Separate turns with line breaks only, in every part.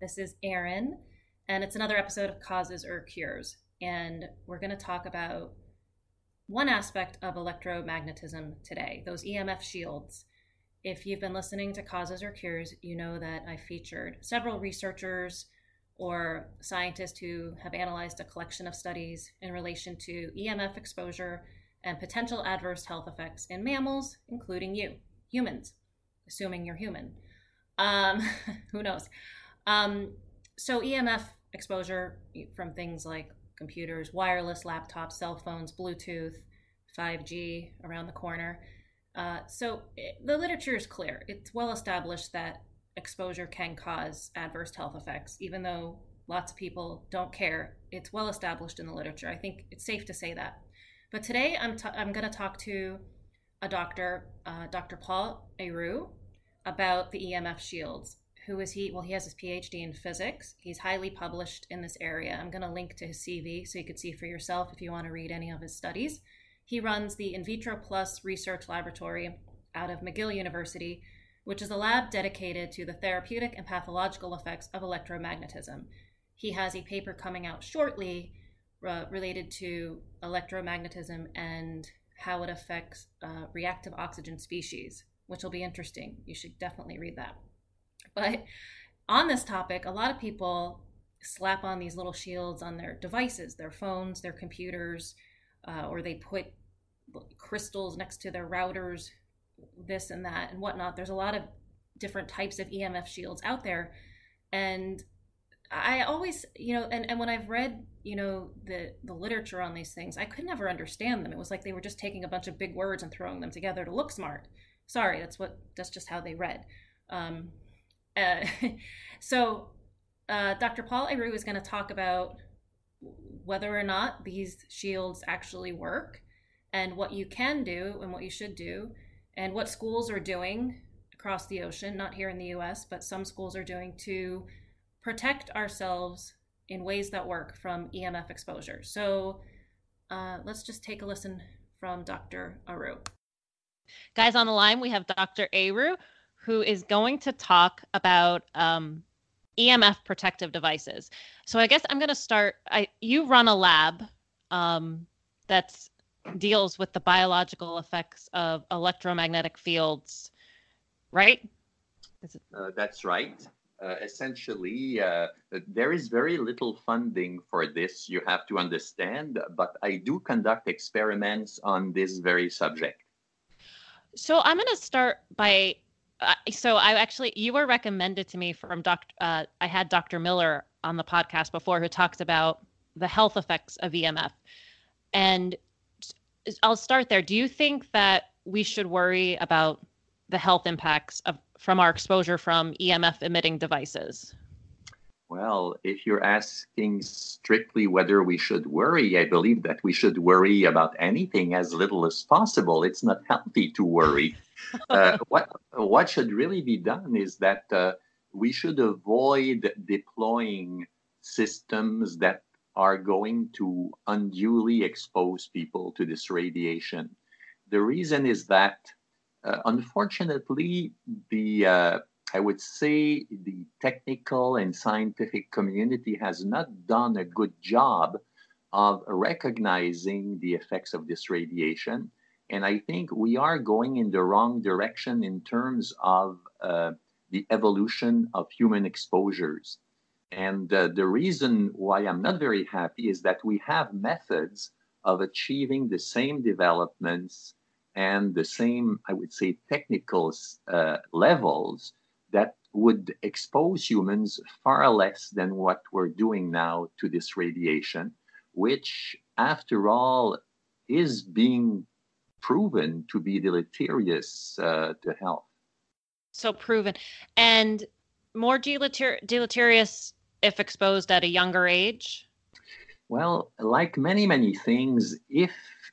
This is Erin, and it's another episode of Causes or Cures. And we're going to talk about one aspect of electromagnetism today those EMF shields. If you've been listening to Causes or Cures, you know that I featured several researchers or scientists who have analyzed a collection of studies in relation to EMF exposure and potential adverse health effects in mammals, including you, humans, assuming you're human. Um, who knows? Um, so, EMF exposure from things like computers, wireless laptops, cell phones, Bluetooth, 5G around the corner. Uh, so, it, the literature is clear. It's well established that exposure can cause adverse health effects, even though lots of people don't care. It's well established in the literature. I think it's safe to say that. But today I'm, t- I'm going to talk to a doctor, uh, Dr. Paul Héroux, about the EMF shields. Who is he? Well, he has his PhD in physics. He's highly published in this area. I'm going to link to his CV so you can see for yourself if you want to read any of his studies. He runs the In Vitro Plus Research Laboratory out of McGill University, which is a lab dedicated to the therapeutic and pathological effects of electromagnetism. He has a paper coming out shortly uh, related to electromagnetism and how it affects uh, reactive oxygen species, which will be interesting. You should definitely read that. But on this topic, a lot of people slap on these little shields on their devices, their phones, their computers, uh, or they put crystals next to their routers, this and that and whatnot. There's a lot of different types of EMF shields out there. And I always, you know, and, and when I've read, you know, the, the literature on these things, I could never understand them. It was like they were just taking a bunch of big words and throwing them together to look smart. Sorry, that's what, that's just how they read. Um, so uh, Dr. Paul Héroux is going to talk about whether or not these shields actually work and what you can do and what you should do and what schools are doing across the ocean, not here in the US, but some schools are doing to protect ourselves in ways that work from EMF exposure. So uh, let's just take a listen from Dr. Héroux.
Guys, on the line, we have Dr. Héroux, who is going to talk about um, EMF protective devices. So I guess I'm going to start. I you run a lab um, that's deals with the biological effects of electromagnetic fields, right?
Uh, that's right uh, essentially, uh, there is very little funding for this, you have to understand, but I do conduct experiments on this very subject.
So I'm going to start by. So I actually, you were recommended to me from Dr. Uh, I had Dr. Miller on the podcast before who talks about the health effects of EMF. And I'll start there. Do you think that we should worry about the health impacts of from our exposure from EMF emitting devices?
Well, if you're asking strictly whether we should worry, I believe that we should worry about anything as little as possible. It's not healthy to worry. uh, what what should really be done is that uh, we should avoid deploying systems that are going to unduly expose people to this radiation. The reason is that uh, unfortunately, the uh, I would say the technical and scientific community has not done a good job of recognizing the effects of this radiation. And I think we are going in the wrong direction in terms of uh, the evolution of human exposures. And uh, the reason why I'm not very happy is that we have methods of achieving the same developments and the same, I would say, technical uh, levels that would expose humans far less than what we're doing now to this radiation, which, after all, is being proven to be deleterious uh, to health.
So proven. And more deleter- deleterious if exposed at a younger age?
Well, like many, many things, if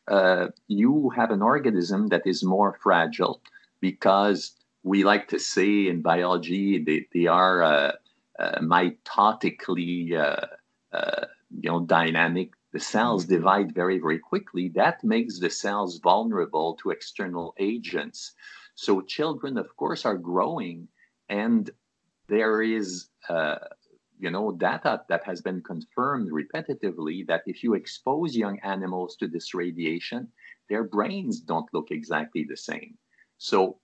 uh, you have an organism that is more fragile because we like to say in biology they, they are uh, uh, mitotically uh, uh, you know dynamic the cells divide very very quickly that makes the cells vulnerable to external agents so children of course are growing and there is uh, you know data that has been confirmed repetitively that if you expose young animals to this radiation, their brains don't look exactly the same. So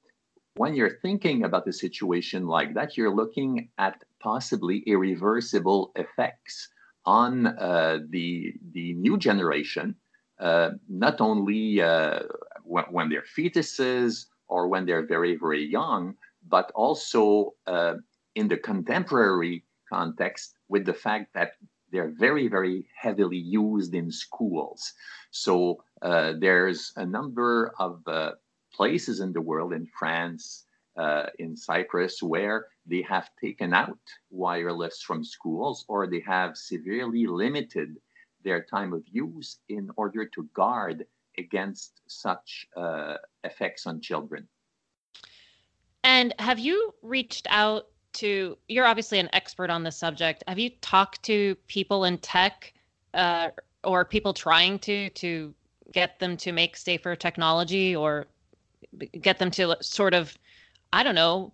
when you're thinking about a situation like that, you're looking at possibly irreversible effects on uh, the the new generation, uh, not only uh, when, when, they're fetuses or when they're very very young, but also uh, in the contemporary context with the fact that they're very very heavily used in schools. So uh, there's a number of uh, places in the world, in France, uh, in Cyprus, where they have taken out wireless from schools or they have severely limited their time of use in order to guard against such uh, effects on children.
And have you reached out to, you're obviously an expert on this subject. Have you talked to people in tech uh, or people trying to, to get them to make safer technology or get them to sort of, I don't know,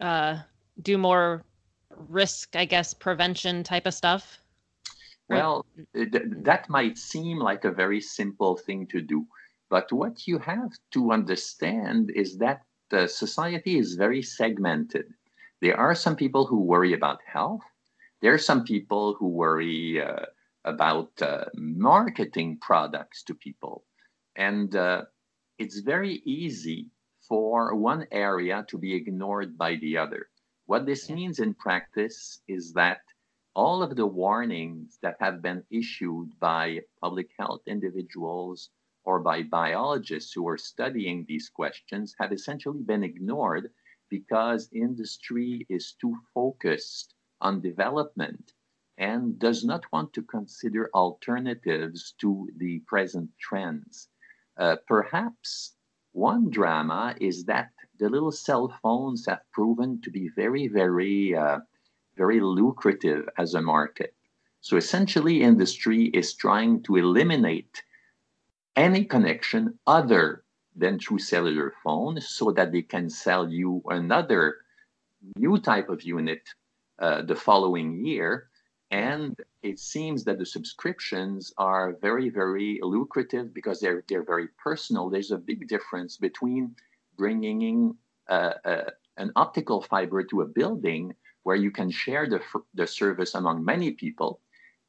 uh, do more risk, I guess, prevention type of stuff?
Well, th- that might seem like a very simple thing to do. But what you have to understand is that society is very segmented. There are some people who worry about health. There are some people who worry uh, about uh, marketing products to people. And uh, it's very easy for one area to be ignored by the other. What this means in practice is that all of the warnings that have been issued by public health individuals or by biologists who are studying these questions have essentially been ignored because industry is too focused on development and does not want to consider alternatives to the present trends. Uh, perhaps one drama is that the little cell phones have proven to be very, very, uh, very lucrative as a market. So essentially, industry is trying to eliminate any connection other than through cellular phone so that they can sell you another new type of unit uh, the following year and it seems that the subscriptions are very very lucrative because they're they're very personal. There's a big difference between bringing uh, uh, an optical fiber to a building where you can share the, the service among many people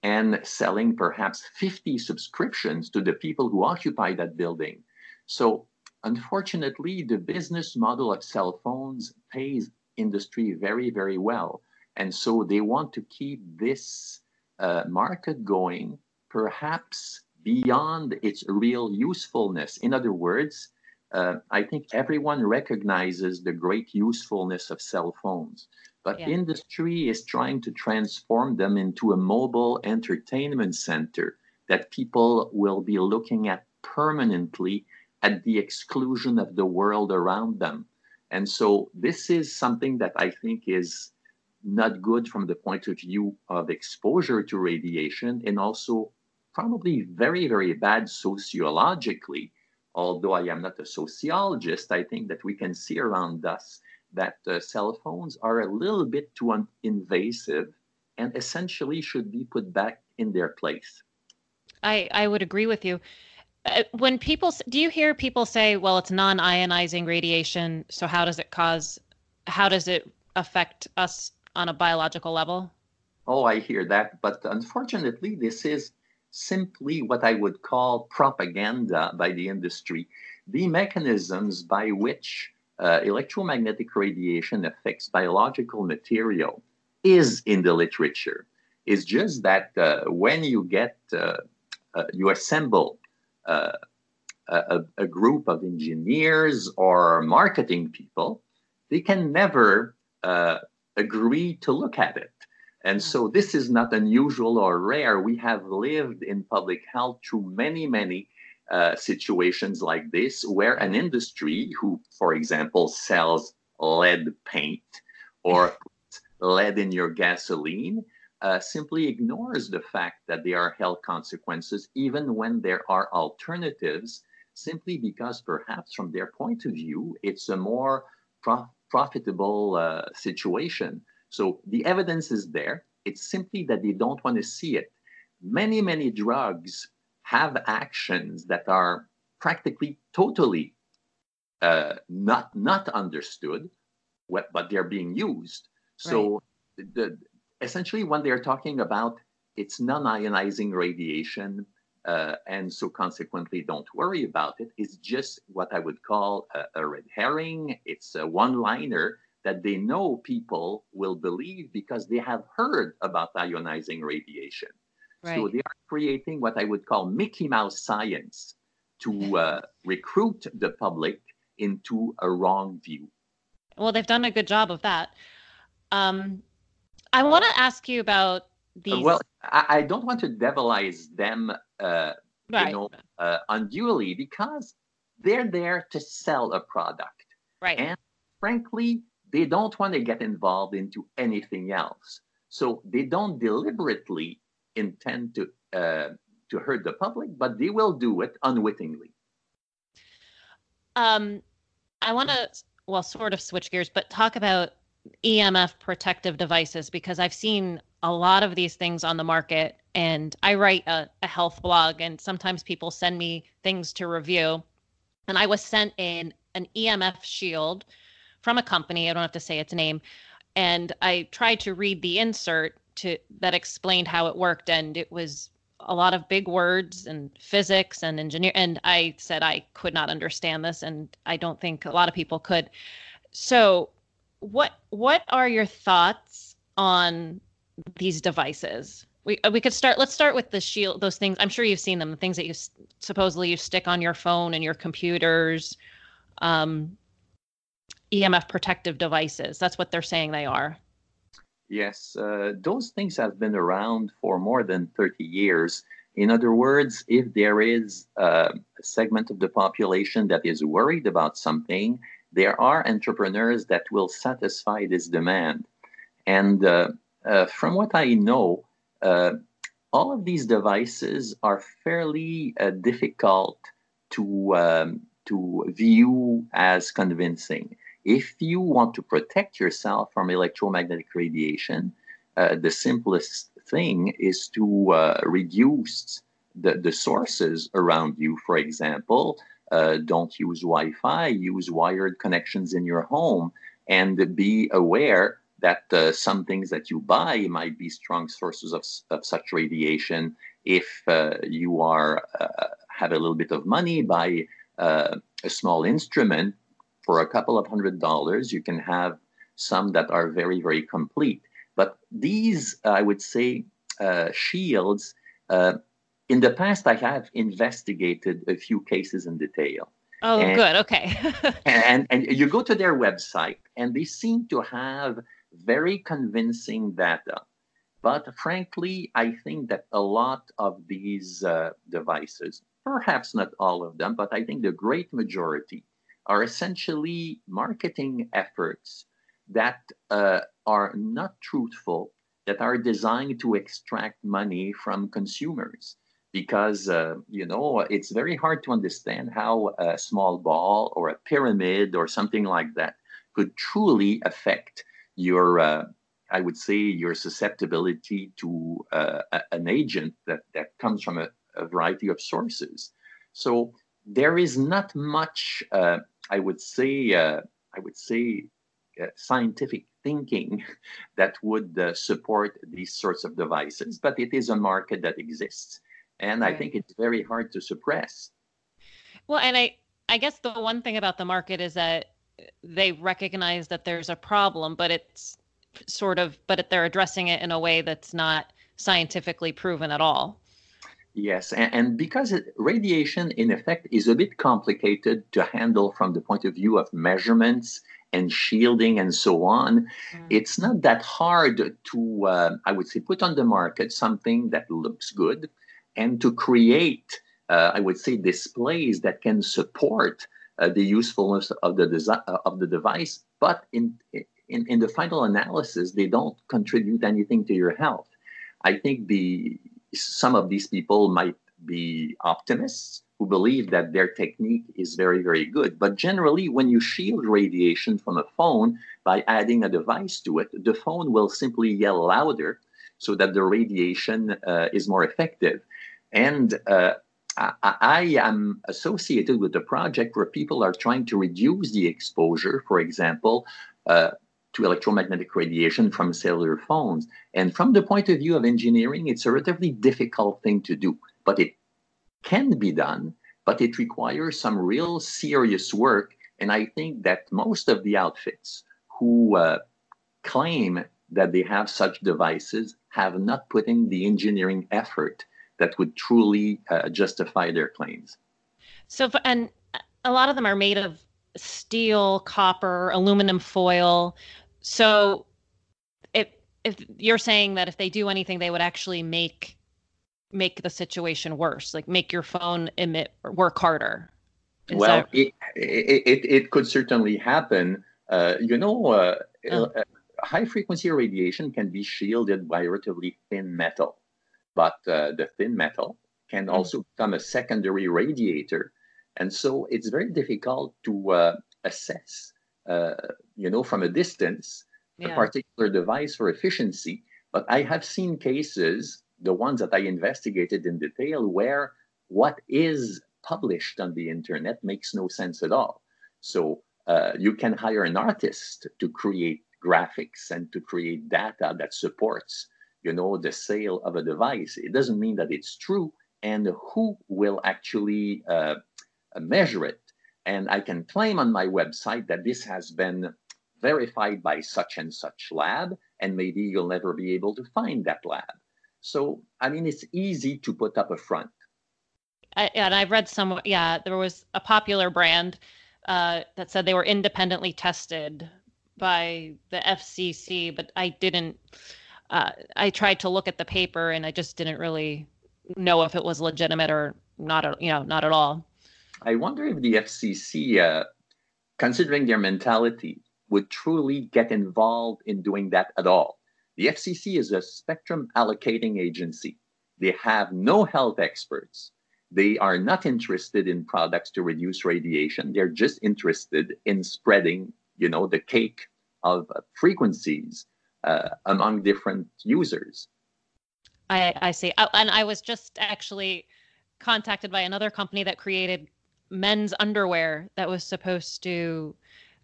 and selling perhaps 50 subscriptions to the people who occupy that building. So unfortunately the business model of cell phones pays industry very very well and so they want to keep this uh, market going, perhaps beyond its real usefulness. In other words, uh, I think everyone recognizes the great usefulness of cell phones, but yeah. industry is trying to transform them into a mobile entertainment center that people will be looking at permanently at the exclusion of the world around them. And so this is something that I think is not good from the point of view of exposure to radiation and also probably very, very bad sociologically. Although I am not a sociologist, I think that we can see around us that uh, cell phones are a little bit too un- invasive and essentially should be put back in their place.
I, I would agree with you. Uh, when people do you hear people say, well, it's non ionizing radiation, so how does it cause, how does it affect us on a biological level?
Oh, I hear that. But unfortunately, this is simply what I would call propaganda by the industry. The mechanisms by which uh, electromagnetic radiation affects biological material is in the literature. It's just that uh, when you get, uh, uh you assemble uh, a, a, group of engineers or marketing people, they can never uh, agree to look at it. And so this is not unusual or rare. We have lived in public health through many, many uh, situations like this, where an industry who, for example, sells lead paint or lead in your gasoline uh, simply ignores the fact that there are health consequences, even when there are alternatives, simply because perhaps from their point of view, it's a more prof- profitable uh, situation. So the evidence is there. It's simply that they don't want to see it. Many, many drugs have actions that are practically totally uh, not not understood, but they're being used. So right. the, essentially, when they're talking about it's non-ionizing radiation, uh, and so consequently don't worry about it, it's just what I would call a, a red herring. It's a one-liner that they know people will believe because they have heard about ionizing radiation. Right. So they are creating what I would call Mickey Mouse science to uh, recruit the public into a wrong view.
Well, they've done a good job of that. Um, I want to ask you about these.
Well, I, I don't want to devilize them, uh, right. you know, uh, unduly because they're there to sell a product.
Right.
And frankly, they don't want to get involved into anything else. So they don't deliberately intend to uh, to hurt the public, but they will do it unwittingly.
Um, I want to well, sort of switch gears, but talk about EMF protective devices because I've seen a lot of these things on the market, and I write a, a health blog, and sometimes people send me things to review, and I was sent in an EMF shield from a company. I don't have to say its name. And I tried to read the insert to that explained how it worked, and it was a lot of big words and physics and engineer. And I said I could not understand this, and I don't think a lot of people could. So, what what are your thoughts on these devices? We we could start. Let's start with the shield. Those things. I'm sure you've seen them. The things that you supposedly you stick on your phone and your computers. Um, EMF protective devices. That's what they're saying they are.
Yes, uh, those things have been around for more than 30 years. In other words, if there is uh, a segment of the population that is worried about something, there are entrepreneurs that will satisfy this demand. And uh, uh from what I know, uh, all of these devices are fairly uh, difficult to, um, to view as convincing. If you want to protect yourself from electromagnetic radiation, uh, the simplest thing is to uh, reduce the, the sources around you. For example, uh, don't use Wi Fi, use wired connections in your home, and be aware that uh, some things that you buy might be strong sources of, of such radiation. If uh, you are uh, have a little bit of money, buy a small instrument for a couple of hundred dollars, you can have some that are very, very complete. But these, I would say, uh, shields, uh, in the past, I have investigated a few cases in detail.
Oh, and, good. Okay.
and, and you go to their website, and they seem to have very convincing data. But frankly, I think that a lot of these uh, devices, perhaps not all of them, but I think the great majority, are essentially marketing efforts that uh, are not truthful, that are designed to extract money from consumers. Because, uh, you know, it's very hard to understand how a small ball or a pyramid or something like that could truly affect your, uh, I would say, your susceptibility to uh, an agent that, that comes from a, a variety of sources. So there is not much uh, I would say, uh, I would say, uh, scientific thinking that would uh, support these sorts of devices, but it is a market that exists, and right. I think it's very hard to suppress.
Well, and I, I guess the one thing about the market is that they recognize that there's a problem, but it's sort of, but they're addressing it in a way that's not scientifically proven at all.
Yes, and, and because it, radiation, in effect, is a bit complicated to handle from the point of view of measurements and shielding and so on, mm. it's not that hard to, uh, I would say, put on the market something that looks good and to create, uh, I would say, displays that can support uh, the usefulness of the desi- of the device, but in, in in the final analysis, they don't contribute anything to your health. I think the some of these people might be optimists who believe that their technique is very, very good. But generally, when you shield radiation from a phone by adding a device to it, the phone will simply yell louder so that the radiation uh, is more effective. And uh, I, I, am associated with a project where people are trying to reduce the exposure, for example, uh, to electromagnetic radiation from cellular phones. And from the point of view of engineering, it's a relatively difficult thing to do, but it can be done, but it requires some real serious work. And I think that most of the outfits who uh, claim that they have such devices have not put in the engineering effort that would truly uh, justify their claims.
So, and a lot of them are made of steel, copper, aluminum foil. So, if if you're saying that if they do anything, they would actually make make the situation worse, like make your phone emit work harder.
Is well, that... it, it, it could certainly happen. Uh, you know, uh, oh. Uh, high frequency radiation can be shielded by relatively thin metal, but uh, the thin metal can mm. also become a secondary radiator, and so it's very difficult to uh, assess, uh, you know, from a distance yeah. a particular device for efficiency. But I have seen cases, the ones that I investigated in detail, where what is published on the internet makes no sense at all. So uh, you can hire an artist to create graphics and to create data that supports you know the sale of a device it doesn't mean that it's true and who will actually uh, measure it and i can claim on my website that this has been verified by such and such lab and maybe you'll never be able to find that lab so i mean it's easy to put up a front
I, and i've read some yeah there was a popular brand uh, that said they were independently tested by the FCC, but I didn't. Uh, I tried to look at the paper, and I just didn't really know if it was legitimate or not. You know, not at all.
I wonder if the FCC, uh, considering their mentality, would truly get involved in doing that at all. The FCC is a spectrum allocating agency. They have no health experts. They are not interested in products to reduce radiation. They're just interested in spreading you know, the cake of frequencies uh, among different users.
I, I see. Oh, and I was just actually contacted by another company that created men's underwear that was supposed to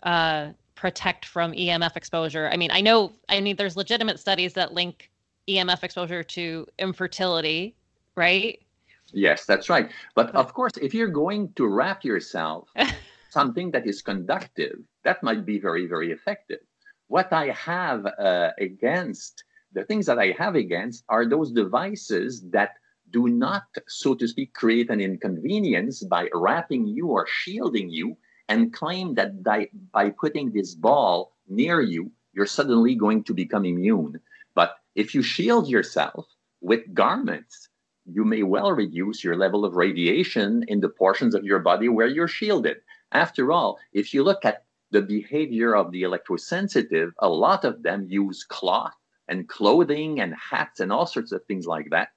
uh, protect from EMF exposure. I mean, I know, I mean, there's legitimate studies that link EMF exposure to infertility, right?
Yes, that's right. But of course, if you're going to wrap yourself something that is conductive, that might be very, very effective. What I have uh, against, the things that I have against are those devices that do not, so to speak, create an inconvenience by wrapping you or shielding you and claim that by, by putting this ball near you, you're suddenly going to become immune. But if you shield yourself with garments, you may well reduce your level of radiation in the portions of your body where you're shielded. After all, if you look at the behavior of the electrosensitive, a lot of them use cloth and clothing and hats and all sorts of things like that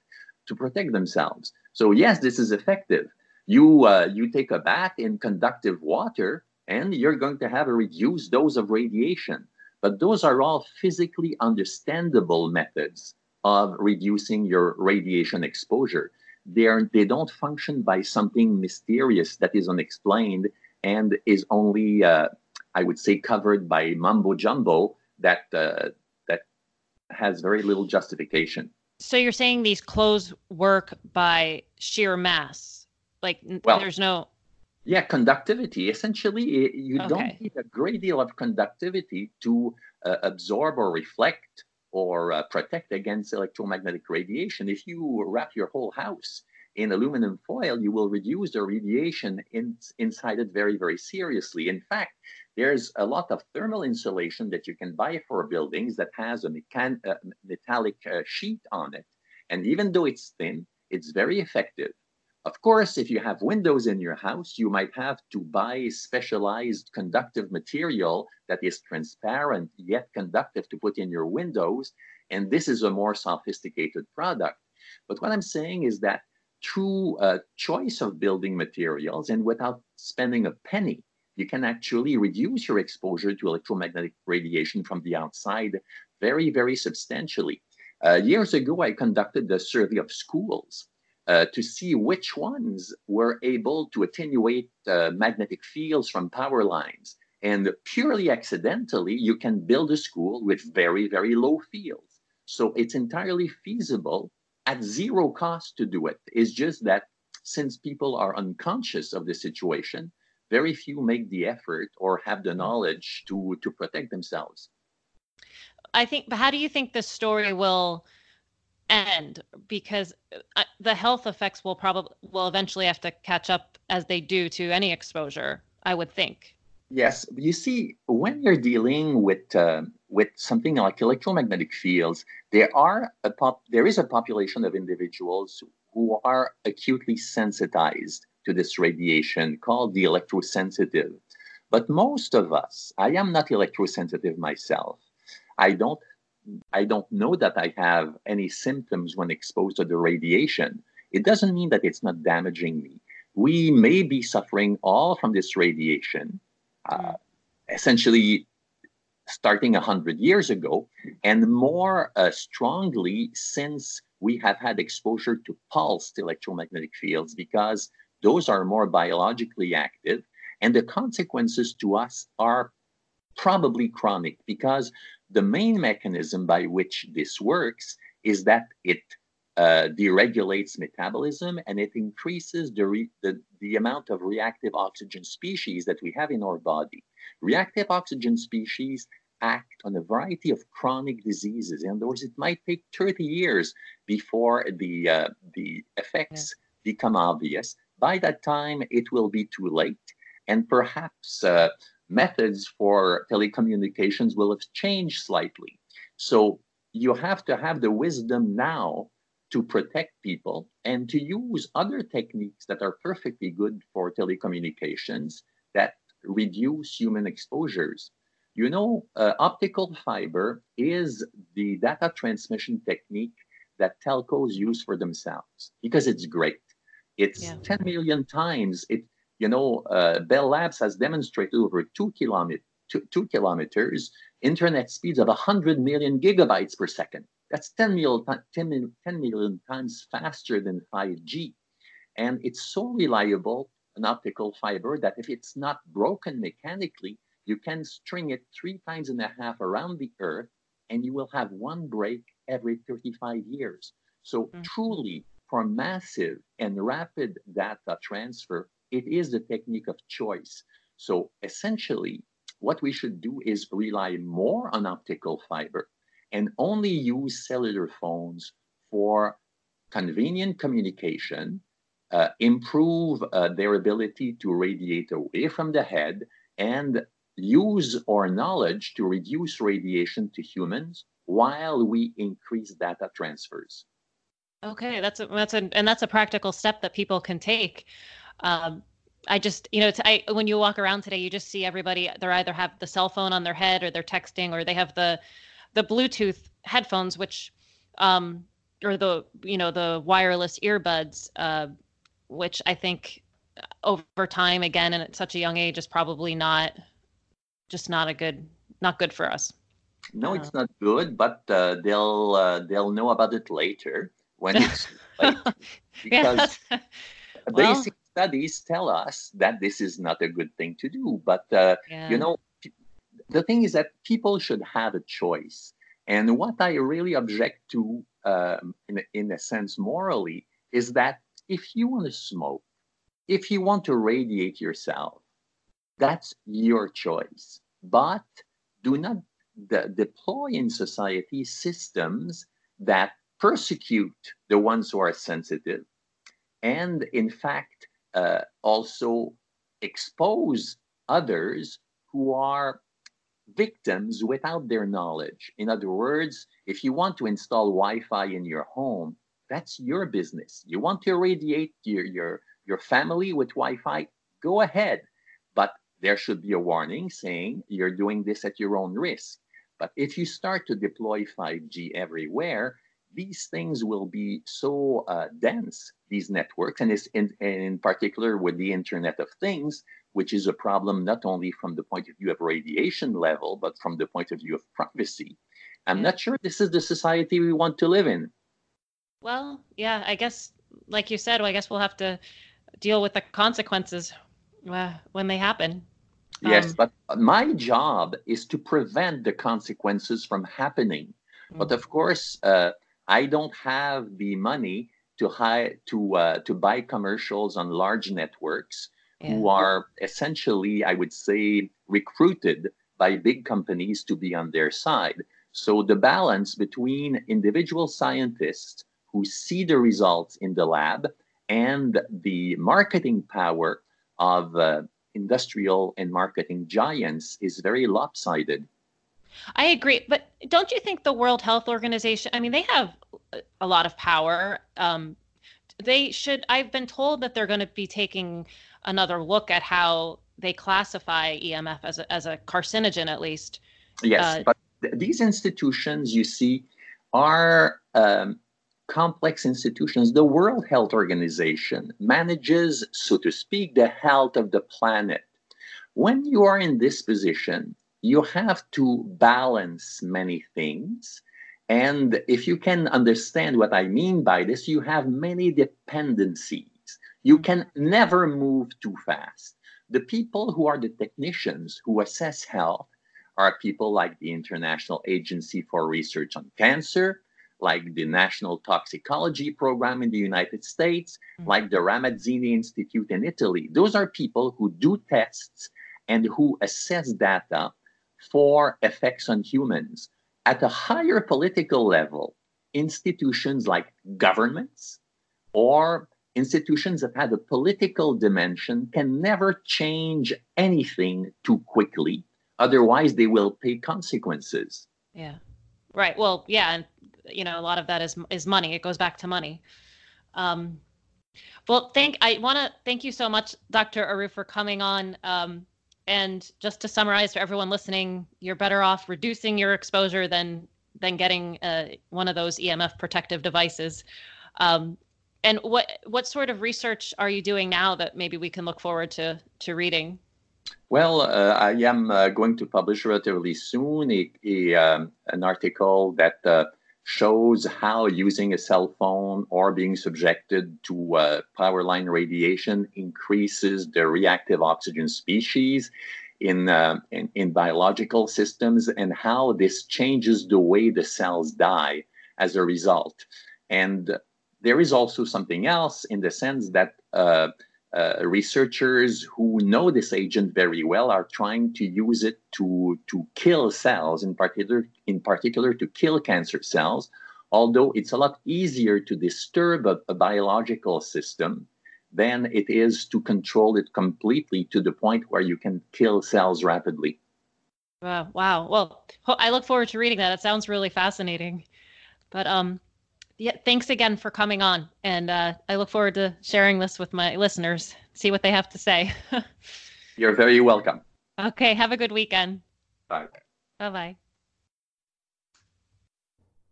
to protect themselves. So yes, this is effective. You uh, you take a bath in conductive water, and you're going to have a reduced dose of radiation. But those are all physically understandable methods of reducing your radiation exposure. They are they don't function by something mysterious that is unexplained and is only, uh, I would say, covered by mumbo jumbo that uh, that has very little justification.
So you're saying these clothes work by sheer mass, like well, there's no.
Yeah, conductivity. Essentially, you okay. don't need a great deal of conductivity to uh, absorb or reflect or uh, protect against electromagnetic radiation. If you wrap your whole house in aluminum foil, you will reduce the radiation in, inside it very, very seriously. In fact, there's a lot of thermal insulation that you can buy for buildings that has a mechan- uh, metallic uh, sheet on it. And even though it's thin, it's very effective. Of course, if you have windows in your house, you might have to buy specialized conductive material that is transparent yet conductive to put in your windows. And this is a more sophisticated product. But what I'm saying is that through a choice of building materials and without spending a penny, you can actually reduce your exposure to electromagnetic radiation from the outside very, very substantially. Uh, years ago, I conducted a survey of schools uh, to see which ones were able to attenuate uh, magnetic fields from power lines. And purely accidentally, you can build a school with very, very low fields. So it's entirely feasible at zero cost to do it. It's just that since people are unconscious of the situation, very few make the effort or have the knowledge to, to protect themselves.
I think, but how do you think the story will end? Because uh, the health effects will probably will eventually have to catch up as they do to any exposure. I would think.
Yes, you see, when you're dealing with uh, with something like electromagnetic fields, there are a pop, there is a population of individuals who are acutely sensitized to this radiation called the electrosensitive. But most of us, I am not electrosensitive myself. I don't I don't know that I have any symptoms when exposed to the radiation. It doesn't mean that it's not damaging me. We may be suffering all from this radiation, uh, essentially starting 100 years ago, and more uh, strongly since we have had exposure to pulsed electromagnetic fields because those are more biologically active. And the consequences to us are probably chronic because the main mechanism by which this works is that it uh, deregulates metabolism and it increases the, re- the, the amount of reactive oxygen species that we have in our body. Reactive oxygen species act on a variety of chronic diseases. In other words, it might take 30 years before the, uh, the effects yeah. become obvious. By that time, it will be too late. And perhaps uh, methods for telecommunications will have changed slightly. So you have to have the wisdom now to protect people and to use other techniques that are perfectly good for telecommunications that reduce human exposures. You know, uh, optical fiber is the data transmission technique that telcos use for themselves because it's great. It's yeah. 10 million times it you know, uh, Bell Labs has demonstrated over two, kilomet- two, two kilometers internet speeds of 100 million gigabytes per second. That's 10 million, 10 million, 10 million times faster than 5G. And it's so reliable, an optical fiber, that if it's not broken mechanically, you can string it three times and a half around the Earth, and you will have one break every 35 years. So, mm-hmm. truly, for massive and rapid data transfer, it is the technique of choice. So essentially, what we should do is rely more on optical fiber and only use cellular phones for convenient communication, uh, improve uh, their ability to radiate away from the head, and use our knowledge to reduce radiation to humans while we increase data transfers.
Okay, that's a, that's a, and that's a practical step that people can take um, I just, you know, I, when you walk around today, you just see everybody. They're either have the cell phone on their head, or they're texting, or they have the the Bluetooth headphones, which, um, or the you know the wireless earbuds, uh, which I think over time, again, and at such a young age, is probably not just not a good, not good for us.
No, it's not good, but uh, they'll uh, they'll know about it later when it's because well, basic studies tell us that this is not a good thing to do. But, uh, yeah. you know, the thing is that people should have a choice. And what I really object to, um, in, in a sense, morally, is that if you want to smoke, if you want to radiate yourself, that's your choice. But do not de- deploy in society systems that persecute the ones who are sensitive and, in fact, uh, also expose others who are victims without their knowledge. In other words, if you want to install Wi Fi in your home, that's your business. You want to irradiate your, your, your family with Wi Fi, go ahead. But there should be a warning saying you're doing this at your own risk. But if you start to deploy 5G everywhere, these things will be so uh, dense, these networks, and, in, and in particular with the Internet of Things, which is a problem not only from the point of view of radiation level, but from the point of view of privacy. I'm not sure this is the society we want to live in.
Well, yeah, I guess, like you said, well, I guess we'll have to deal with the consequences uh, when they happen.
Yes, um, but my job is to prevent the consequences from happening. Mm-hmm. But of course, uh, I don't have the money to hire to uh, to buy commercials on large networks yeah. who are essentially, I would say, recruited by big companies to be on their side. So the balance between individual scientists who see the results in the lab and the marketing power of uh, industrial and marketing giants is very lopsided.
I agree, but don't you think the World Health Organization? I mean, they have a lot of power. Um, they should. I've been told that they're going to be taking another look at how they classify EMF as a, as a carcinogen, at least.
Yes, uh, but th- these institutions, you see, are um, complex institutions. The World Health Organization manages, so to speak, the health of the planet. When you are in this position, you have to balance many things. And if you can understand what I mean by this, you have many dependencies. You can never move too fast. The people who are the technicians who assess health are people like the International Agency for Research on Cancer, like the National Toxicology Program in the United States, mm-hmm. like the Ramazzini Institute in Italy. Those are people who do tests and who assess data for effects on humans. At a higher political level, institutions like governments or institutions that have a political dimension can never change anything too quickly. Otherwise, they will pay consequences.
Yeah. Right. Well, yeah, and you know, a lot of that is is money. It goes back to money. Um, well, thank I want to thank you so much, Dr. Héroux, for coming on. Um, and just to summarize for everyone listening, you're better off reducing your exposure than than getting uh, one of those EMF protective devices. Um, and what what sort of research are you doing now that maybe we can look forward to to reading?
Well, uh, I am uh, going to publish relatively soon a, a um, an article that uh, shows how using a cell phone or being subjected to uh, power line radiation increases the reactive oxygen species in, uh, in, in biological systems and how this changes the way the cells die as a result. And there is also something else in the sense that uh, uh, researchers who know this agent very well are trying to use it to to kill cells, in particular, in particular to kill cancer cells. Although it's a lot easier to disturb a, a biological system than it is to control it completely to the point where you can kill cells rapidly.
Wow! Wow! Well, I look forward to reading that. It sounds really fascinating. But um, yeah, thanks again for coming on. And uh, I look forward to sharing this with my listeners, see what they have to say.
You're very welcome.
Okay. Have a good weekend.
Bye.
Bye bye.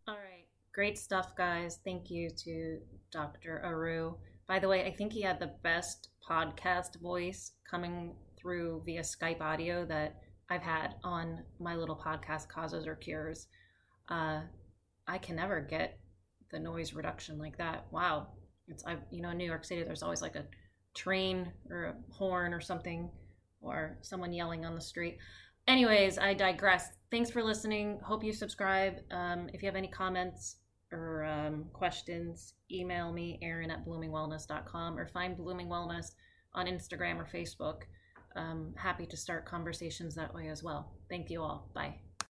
All right. Great stuff, guys. Thank you to Dr. Héroux. By the way, I think he had the best podcast voice coming through via Skype audio that I've had on my little podcast, Causes or Cures. Uh, I can never get the noise reduction like that. Wow. It's I you know in New York City there's always like a train or a horn or something or someone yelling on the street. Anyways, I digress. Thanks for listening. Hope you subscribe. Um, if you have any comments or um, questions, email me, Erin at bloomingwellness.com or find Blooming Wellness on Instagram or Facebook. Um, happy to start conversations that way as well. Thank you all. Bye.